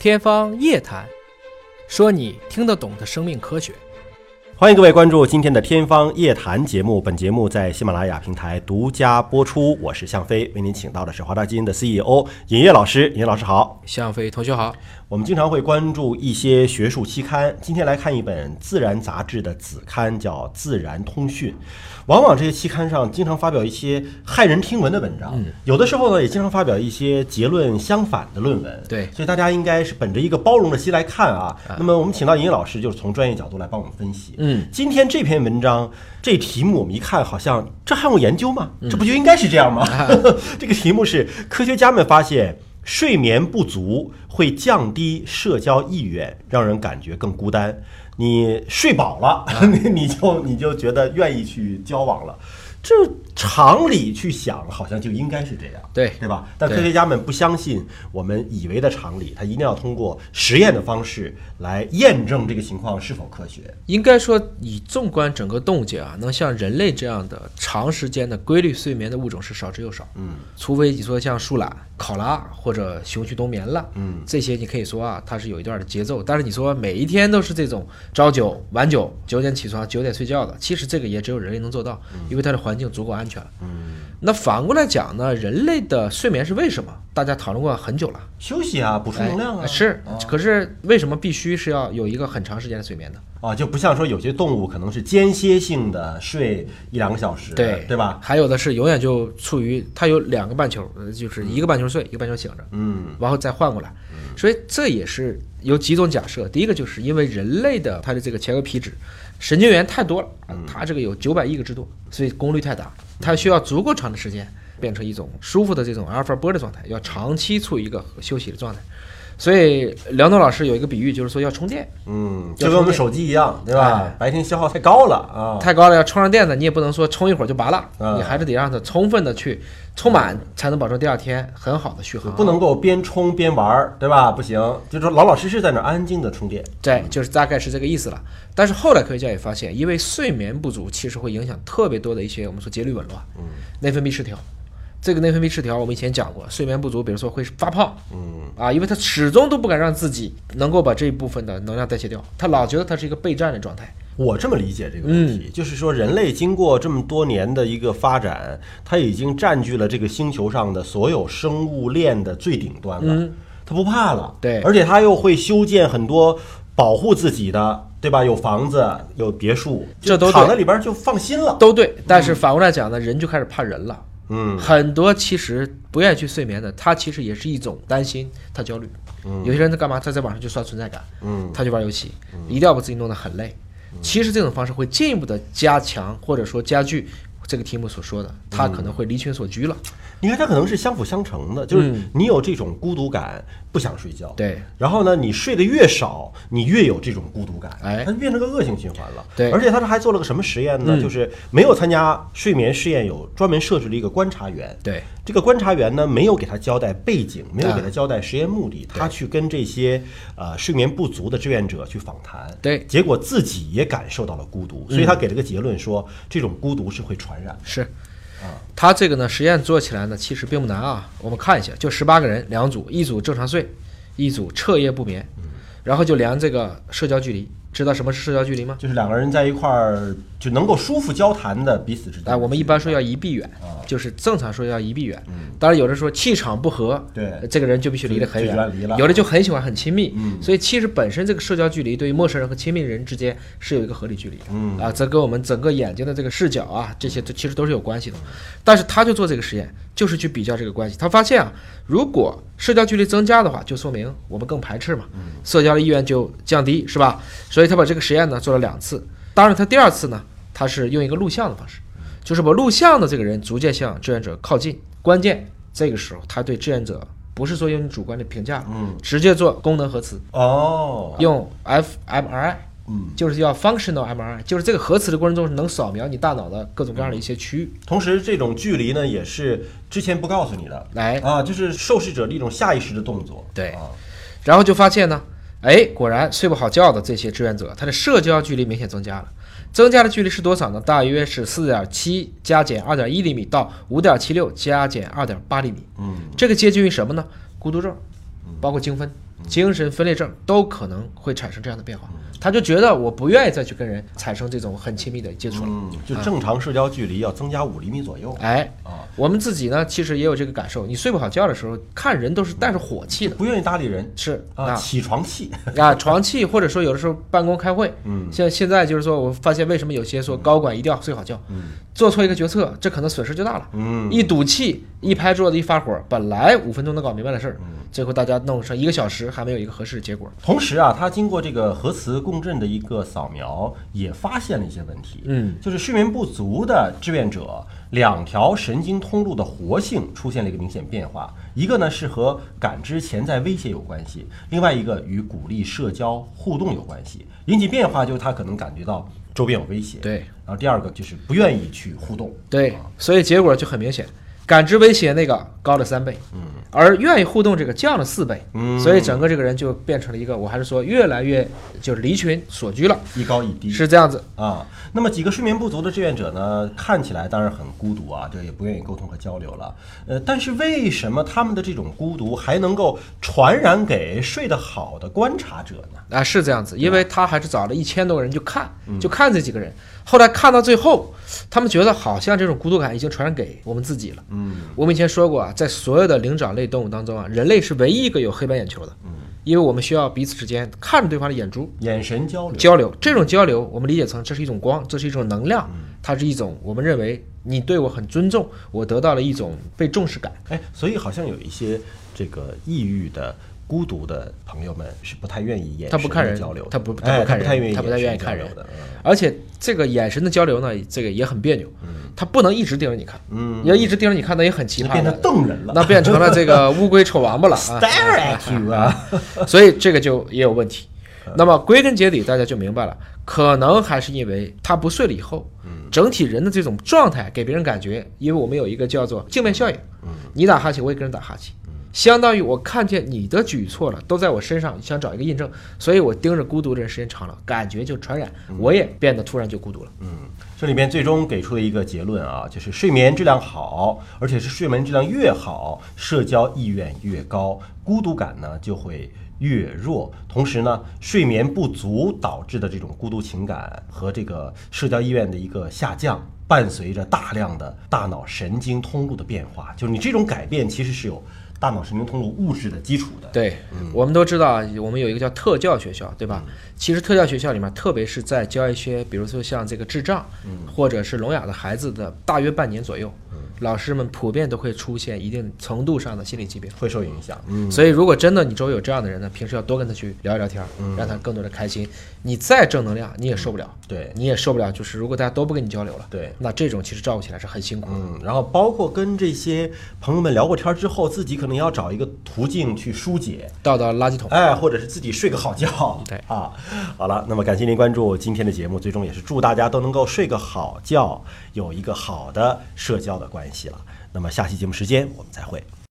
天方夜谭，说你听得懂的生命科学。欢迎各位关注今天的《天方夜谭》节目，本节目在喜马拉雅平台独家播出。我是向飞，为您请到的是华大基因的 CEO 尹烨老师。尹烨老师好，向飞同学好。我们经常会关注一些学术期刊，今天来看一本《自然》杂志的子刊，叫《自然通讯》。往往这些期刊上经常发表一些骇人听闻的文章，有的时候呢，也经常发表一些结论相反的论文。对，所以大家应该是本着一个包容的心来看啊。那么我们请到尹老师，就是从专业角度来帮我们分析。嗯，今天这篇文章这题目我们一看，好像这还用研究吗？这不就应该是这样吗？这个题目是科学家们发现。睡眠不足会降低社交意愿，让人感觉更孤单。你睡饱了，你 你就你就觉得愿意去交往了。这常理去想，好像就应该是这样，对对吧？但科学家们不相信我们以为的常理，他一定要通过实验的方式来验证这个情况是否科学。应该说，以纵观整个动物界啊，能像人类这样的长时间的规律睡眠的物种是少之又少。嗯，除非你说像树懒、考拉或者熊去冬眠了，嗯，这些你可以说啊，它是有一段的节奏。但是你说每一天都是这种朝九晚九，九点起床，九点睡觉的，其实这个也只有人类能做到，因为它的环境足够安嗯，那反过来讲呢，人类的睡眠是为什么？大家讨论过很久了。休息啊，补充能量啊。是，可是为什么必须是要有一个很长时间的睡眠呢？啊，就不像说有些动物可能是间歇性的睡一两个小时，对对吧？还有的是永远就处于它有两个半球，呃，就是一个半球睡，一个半球醒着，嗯，然后再换过来。所以这也是有几种假设。第一个就是因为人类的它的这个前额皮质神经元太多了，它这个有九百亿个之多，所以功率太大，它需要足够长的时间变成一种舒服的这种阿尔法波的状态，要长期处于一个休息的状态。所以梁东老师有一个比喻，就是说要充电，嗯，就跟我们手机一样，对吧？白天消耗太高了啊，太高了要充上电呢，你也不能说充一会儿就拔了，嗯你还是得让它充分的去充满，才能保证第二天很好的续航。不能够边充边玩儿，对吧？不行，就是说老老实实在那儿安静的充电。对，就是大概是这个意思了。但是后来科学家也发现，因为睡眠不足，其实会影响特别多的一些我们说节律紊乱，嗯，内分泌失调。这个内分泌失调，我们以前讲过，睡眠不足，比如说会发胖，嗯，啊，因为他始终都不敢让自己能够把这一部分的能量代谢掉，他老觉得他是一个备战的状态。我这么理解这个问题，就是说人类经过这么多年的一个发展，它已经占据了这个星球上的所有生物链的最顶端了，嗯它不怕了，对而且它又会修建很多保护自己的，对吧？有房子，有别墅，这都躺在里边就放心了。都对，但是反过来讲呢，人就开始怕人了。嗯很多其实不愿意去睡眠的，他其实也是一种担心，他焦虑。嗯有些人他干嘛？他在网上就刷存在感，嗯他就玩游戏，一定要把自己弄得很累。其实这种方式会进一步的加强或者说加剧这个题目所说的，他可能会离群所居了。你看，他可能是相辅相成的，就是嗯你有这种孤独感，不想睡觉，对，然后呢，你睡得越少，你越有这种孤独感，哎它就变成个恶性循环了。对而且他这还做了个什么实验呢？嗯就是没有参加睡眠试验，有专门设置了一个观察员。对，这个观察员呢，没有给他交代背景，没有给他啊交代实验目的，他去跟这些呃睡眠不足的志愿者去访谈，对结果自己也感受到了孤独，所以他给了个结论说，这种孤独是会传染的。是。他这个呢，实验做起来呢，其实并不难啊。我们看一下，就十八个人，两组，一组正常睡，一组彻夜不眠，然后就量这个社交距离。知道什么是社交距离吗？就是两个人在一块儿就能够舒服交谈的彼此之间。哎，我们一般说要一臂远，就是正常说要一臂远。当然有的说气场不合，对这个人就必须离得很远远。有的就很喜欢很亲密，嗯所以其实本身这个社交距离对于陌生人和亲密人之间是有一个合理距离的。嗯啊，这跟我们整个眼睛的这个视角啊，这些都其实都是有关系的。但是他就做这个实验，就是去比较这个关系。他发现啊，如果社交距离增加的话，就说明我们更排斥嘛，社交的意愿就降低，是吧？所以他把这个实验呢做了两次。当然，他第二次呢，他是用一个录像的方式，就是把录像的这个人逐渐向志愿者靠近。关键这个时候，他对志愿者不是说用你主观的评价，嗯，直接做功能核磁，哦，用 fMRI。嗯，就是叫 functional MRI，就是这个核磁的过程中能扫描你大脑的各种各样的一些区域。同时这种距离呢，也是之前不告诉你的，来，啊，就是受试者的一种下意识的动作。对啊，然后就发现呢，哎，果然睡不好觉的这些志愿者，他的社交距离明显增加了。增加的距离是多少呢？大约是四点七加减二点一厘米到五点七六加减二点八厘米。嗯，这个接近于什么呢？孤独症，包括精分。精神分裂症都可能会产生这样的变化。他就觉得我不愿意再去跟人产生这种很亲密的接触了。嗯，就正常社交距离要增加五厘米左右。哎，啊，我们自己呢，其实也有这个感受。你睡不好觉的时候，看人都是带着火气的，不愿意搭理人是啊，起床气。啊，床气，或者说有的时候办公开会，嗯现现在就是说我发现为什么有些说高管一定要睡好觉，嗯做错一个决策，这可能损失就大了。嗯，一赌气，一拍桌子，一发火，本来五分钟能搞明白的事儿，嗯最后大家弄上一个小时，还没有一个合适的结果。同时啊，他经过这个核磁共振的一个扫描，也发现了一些问题。嗯，就是睡眠不足的志愿者，两条神经通路的活性出现了一个明显变化。一个呢是和感知潜在威胁有关系，另外一个与鼓励社交互动有关系。引起变化就是他可能感觉到周边有威胁。对然后第二个就是不愿意去互动。对，所以结果就很明显，感知威胁那个高了三倍，嗯，而愿意互动这个降了四倍，嗯所以整个这个人就变成了一个，我还是说越来越就是离群索居了，一高一低。是这样子。啊，那么几个睡眠不足的志愿者呢，看起来当然很孤独啊，这也不愿意沟通和交流了。呃，但是为什么他们的这种孤独还能够传染给睡得好的观察者呢？啊，是这样子，因为他还是找了一千多个人就看，嗯就看这几个人。后来看到最后，他们觉得好像这种孤独感已经传染给我们自己了。嗯我们以前说过啊，在所有的灵长类动物当中啊，人类是唯一一个有黑白眼球的，嗯，因为我们需要彼此之间看着对方的眼珠眼神交流。交流。这种交流，我们理解成这是一种光，这是一种能量，嗯它是一种我们认为你对我很尊重，我得到了一种被重视感。哎，所以好像有一些这个抑郁的。孤独的朋友们是不太愿意眼神他不看人的交流的，他不他哎不看人太愿意他不太愿意看人。的，而且这个眼神的交流呢，这个也很别扭，他不能一直盯着你看，嗯，你要一直盯着你看，那也很奇葩变葩了成瞪人了。那变成了这个 乌龟瞅王八了。啊！，stare at you 啊，所以这个就也有问题。那么归根结底，大家就明白了，可能还是因为他不睡了以后，整体人的这种状态给别人感觉，因为我们有一个叫做镜面效应，你打哈欠，我也跟人打哈欠，相当于我看见你的举措了，都在我身上，想找一个印证，所以我盯着孤独的人时间长了，感觉就传染，我也变得突然就孤独了。嗯，这里面最终给出了一个结论啊，就是睡眠质量好，而且是睡眠质量越好，社交意愿越高，孤独感呢就会越弱。同时呢，睡眠不足导致的这种孤独情感和这个社交意愿的一个下降，伴随着大量的大脑神经通路的变化，就是你这种改变其实是有大脑神经通路物质的基础的。对，我们都知道啊，我们有一个叫特教学校，对吧？其实特教学校里面，特别是在教一些，比如说像这个智障，或者是聋哑的孩子的大约半年左右，老师们普遍都会出现一定程度上的心理疾病。会受影响。嗯，所以，如果真的你周围有这样的人呢，平时要多跟他去聊一聊天儿，让他更多的开心。你再正能量，你也受不了，对你也受不了。就是如果大家都不跟你交流了，对。那这种其实照顾起来是很辛苦的。嗯，然后包括跟这些朋友们聊过天之后，自己可能要找一个途径去疏解，倒到垃圾桶。哎，或者是自己睡个好觉。对啊，好了，那么感谢您关注今天的节目，最终也是祝大家都能够睡个好觉，有一个好的社交的关联系了。那么下期节目时间我们再会。